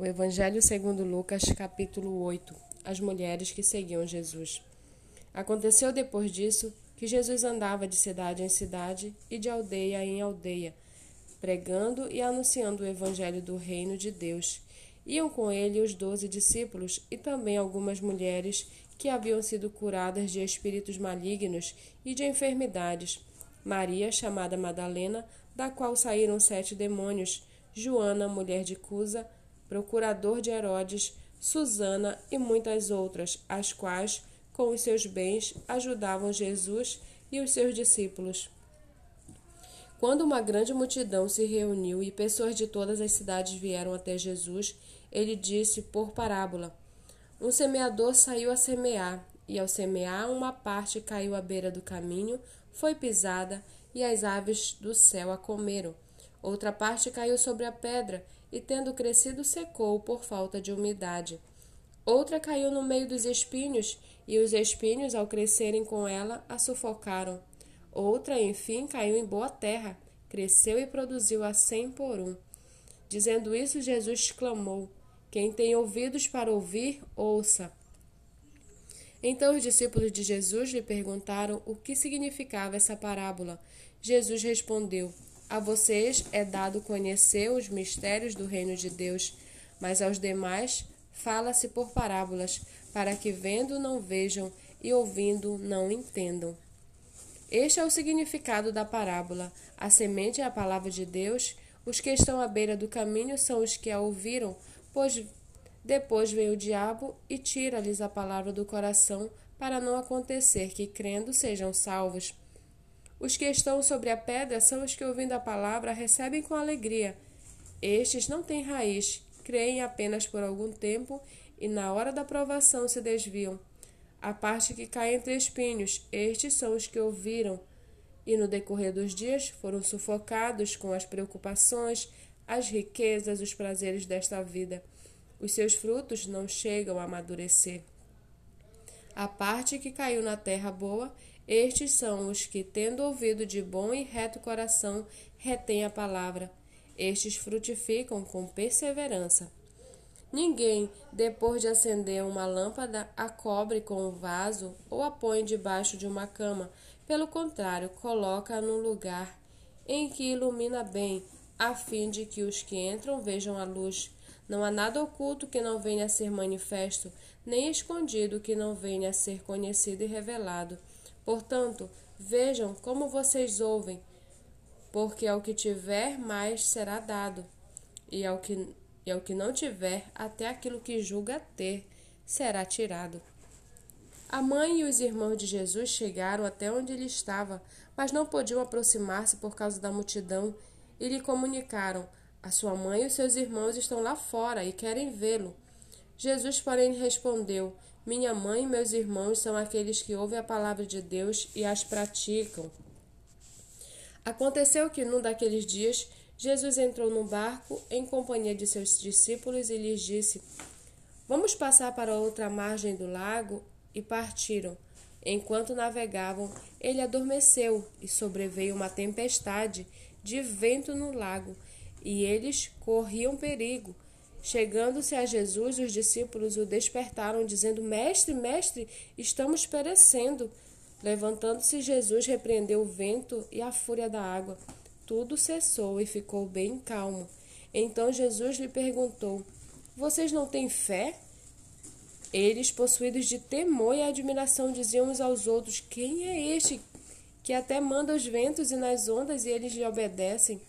O Evangelho segundo Lucas, capítulo 8. As mulheres que seguiam Jesus. Aconteceu depois disso que Jesus andava de cidade em cidade e de aldeia em aldeia, pregando e anunciando o evangelho do reino de Deus. Iam com ele os doze discípulos e também algumas mulheres que haviam sido curadas de espíritos malignos e de enfermidades. Maria, chamada Madalena, da qual saíram sete demônios, Joana, mulher de Cusa, procurador de Herodes, Susana e muitas outras, as quais, com os seus bens, ajudavam Jesus e os seus discípulos. Quando uma grande multidão se reuniu e pessoas de todas as cidades vieram até Jesus, ele disse por parábola: Um semeador saiu a semear, e ao semear, uma parte caiu à beira do caminho, foi pisada, e as aves do céu a comeram. Outra parte caiu sobre a pedra, e tendo crescido secou por falta de umidade. Outra caiu no meio dos espinhos, e os espinhos, ao crescerem com ela, a sufocaram. Outra, enfim, caiu em boa terra, cresceu e produziu a cem por um. Dizendo isso, Jesus clamou: Quem tem ouvidos para ouvir, ouça. Então os discípulos de Jesus lhe perguntaram o que significava essa parábola. Jesus respondeu: a vocês é dado conhecer os mistérios do reino de Deus, mas aos demais fala-se por parábolas, para que vendo não vejam e ouvindo não entendam. Este é o significado da parábola. A semente é a palavra de Deus. Os que estão à beira do caminho são os que a ouviram, pois depois vem o diabo e tira-lhes a palavra do coração, para não acontecer que, crendo, sejam salvos. Os que estão sobre a pedra são os que, ouvindo a palavra, recebem com alegria. Estes não têm raiz, creem apenas por algum tempo e, na hora da provação, se desviam. A parte que cai entre espinhos, estes são os que ouviram e, no decorrer dos dias, foram sufocados com as preocupações, as riquezas, os prazeres desta vida. Os seus frutos não chegam a amadurecer. A parte que caiu na terra boa estes são os que, tendo ouvido de bom e reto coração, retêm a palavra. Estes frutificam com perseverança. Ninguém, depois de acender uma lâmpada, a cobre com um vaso ou a põe debaixo de uma cama. Pelo contrário, coloca-a num lugar em que ilumina bem, a fim de que os que entram vejam a luz. Não há nada oculto que não venha a ser manifesto, nem escondido que não venha a ser conhecido e revelado. Portanto, vejam como vocês ouvem, porque ao que tiver mais será dado, e ao que, e ao que não tiver, até aquilo que julga ter será tirado. A mãe e os irmãos de Jesus chegaram até onde ele estava, mas não podiam aproximar-se por causa da multidão, e lhe comunicaram: A sua mãe e os seus irmãos estão lá fora e querem vê-lo. Jesus, porém, respondeu: minha mãe e meus irmãos são aqueles que ouvem a palavra de Deus e as praticam. Aconteceu que num daqueles dias Jesus entrou num barco em companhia de seus discípulos e lhes disse: Vamos passar para outra margem do lago? E partiram. Enquanto navegavam, ele adormeceu e sobreveio uma tempestade de vento no lago, e eles corriam perigo Chegando-se a Jesus, os discípulos o despertaram, dizendo: Mestre, mestre, estamos perecendo. Levantando-se, Jesus repreendeu o vento e a fúria da água. Tudo cessou e ficou bem calmo. Então Jesus lhe perguntou: Vocês não têm fé? Eles, possuídos de temor e admiração, diziam uns aos outros: Quem é este que até manda os ventos e nas ondas e eles lhe obedecem?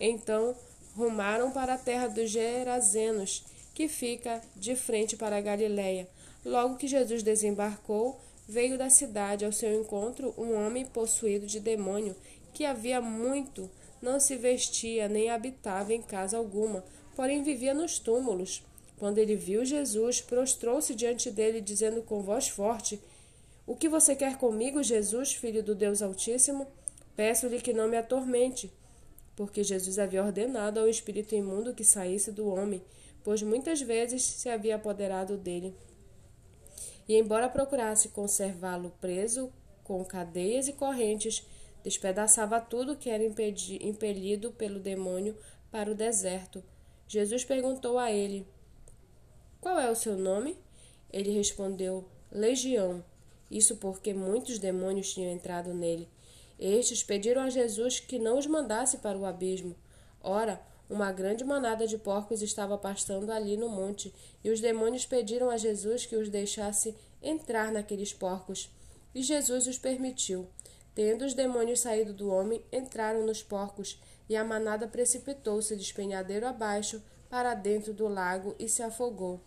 Então rumaram para a terra dos Gerazenos, que fica de frente para a Galiléia. Logo que Jesus desembarcou, veio da cidade ao seu encontro um homem possuído de demônio, que havia muito não se vestia nem habitava em casa alguma, porém vivia nos túmulos. Quando ele viu Jesus, prostrou-se diante dele, dizendo com voz forte: O que você quer comigo, Jesus, filho do Deus Altíssimo? Peço-lhe que não me atormente porque Jesus havia ordenado ao espírito imundo que saísse do homem, pois muitas vezes se havia apoderado dele. E, embora procurasse conservá-lo preso com cadeias e correntes, despedaçava tudo que era impelido pelo demônio para o deserto. Jesus perguntou a ele: Qual é o seu nome? Ele respondeu: Legião. Isso porque muitos demônios tinham entrado nele. Estes pediram a Jesus que não os mandasse para o abismo. Ora, uma grande manada de porcos estava pastando ali no monte, e os demônios pediram a Jesus que os deixasse entrar naqueles porcos. E Jesus os permitiu. Tendo os demônios saído do homem, entraram nos porcos, e a manada precipitou-se despenhadeiro abaixo para dentro do lago e se afogou.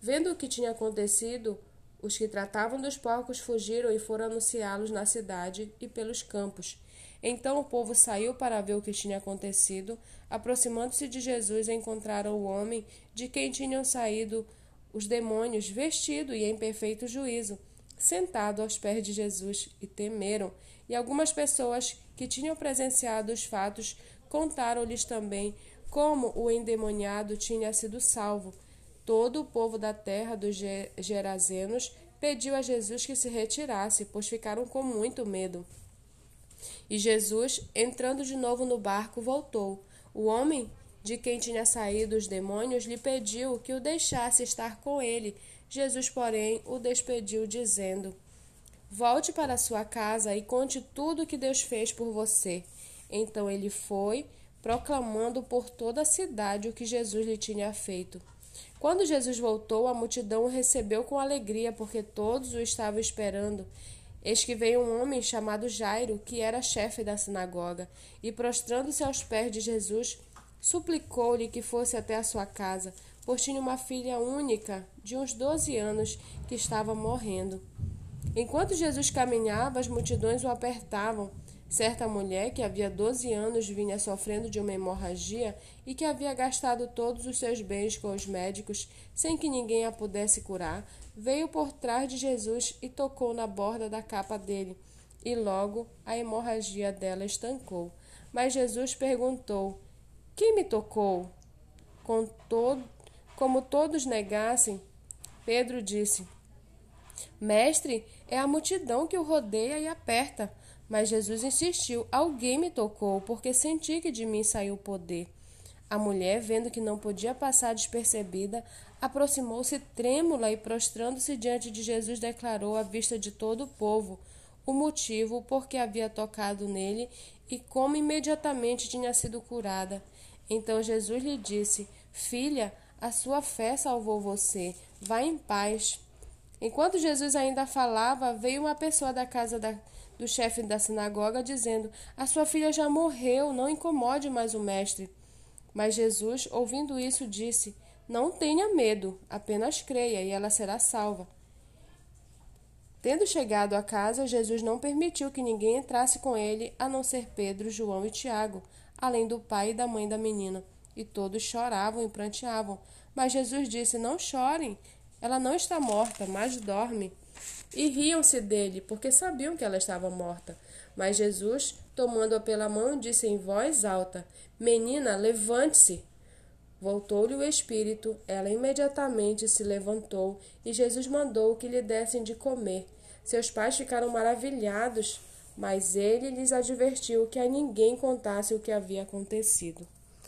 Vendo o que tinha acontecido, os que tratavam dos porcos fugiram e foram anunciá-los na cidade e pelos campos. Então o povo saiu para ver o que tinha acontecido. Aproximando-se de Jesus, encontraram o homem de quem tinham saído os demônios, vestido e em perfeito juízo, sentado aos pés de Jesus, e temeram. E algumas pessoas que tinham presenciado os fatos contaram-lhes também como o endemoniado tinha sido salvo. Todo o povo da terra dos Gerazenos pediu a Jesus que se retirasse, pois ficaram com muito medo. E Jesus, entrando de novo no barco, voltou. O homem de quem tinha saído os demônios lhe pediu que o deixasse estar com ele. Jesus, porém, o despediu, dizendo: Volte para sua casa e conte tudo o que Deus fez por você. Então ele foi, proclamando por toda a cidade o que Jesus lhe tinha feito. Quando Jesus voltou, a multidão o recebeu com alegria, porque todos o estavam esperando. Eis que veio um homem chamado Jairo, que era chefe da sinagoga, e prostrando-se aos pés de Jesus, suplicou-lhe que fosse até a sua casa, pois tinha uma filha única, de uns doze anos, que estava morrendo. Enquanto Jesus caminhava, as multidões o apertavam. Certa mulher, que havia doze anos vinha sofrendo de uma hemorragia e que havia gastado todos os seus bens com os médicos, sem que ninguém a pudesse curar, veio por trás de Jesus e tocou na borda da capa dele, e logo a hemorragia dela estancou. Mas Jesus perguntou: Quem me tocou? Com todo, como todos negassem, Pedro disse: Mestre, é a multidão que o rodeia e aperta. Mas Jesus insistiu: Alguém me tocou, porque senti que de mim saiu o poder. A mulher, vendo que não podia passar despercebida, aproximou-se trêmula e, prostrando-se diante de Jesus, declarou à vista de todo o povo o motivo por que havia tocado nele e como imediatamente tinha sido curada. Então Jesus lhe disse: Filha, a sua fé salvou você. Vá em paz. Enquanto Jesus ainda falava, veio uma pessoa da casa da do chefe da sinagoga, dizendo: A sua filha já morreu, não incomode mais o mestre. Mas Jesus, ouvindo isso, disse: Não tenha medo, apenas creia e ela será salva. Tendo chegado à casa, Jesus não permitiu que ninguém entrasse com ele, a não ser Pedro, João e Tiago, além do pai e da mãe da menina. E todos choravam e pranteavam. Mas Jesus disse: Não chorem, ela não está morta, mas dorme. E riam-se dele, porque sabiam que ela estava morta. Mas Jesus, tomando-a pela mão, disse em voz alta: Menina, levante-se. Voltou-lhe o espírito, ela imediatamente se levantou e Jesus mandou que lhe dessem de comer. Seus pais ficaram maravilhados, mas ele lhes advertiu que a ninguém contasse o que havia acontecido.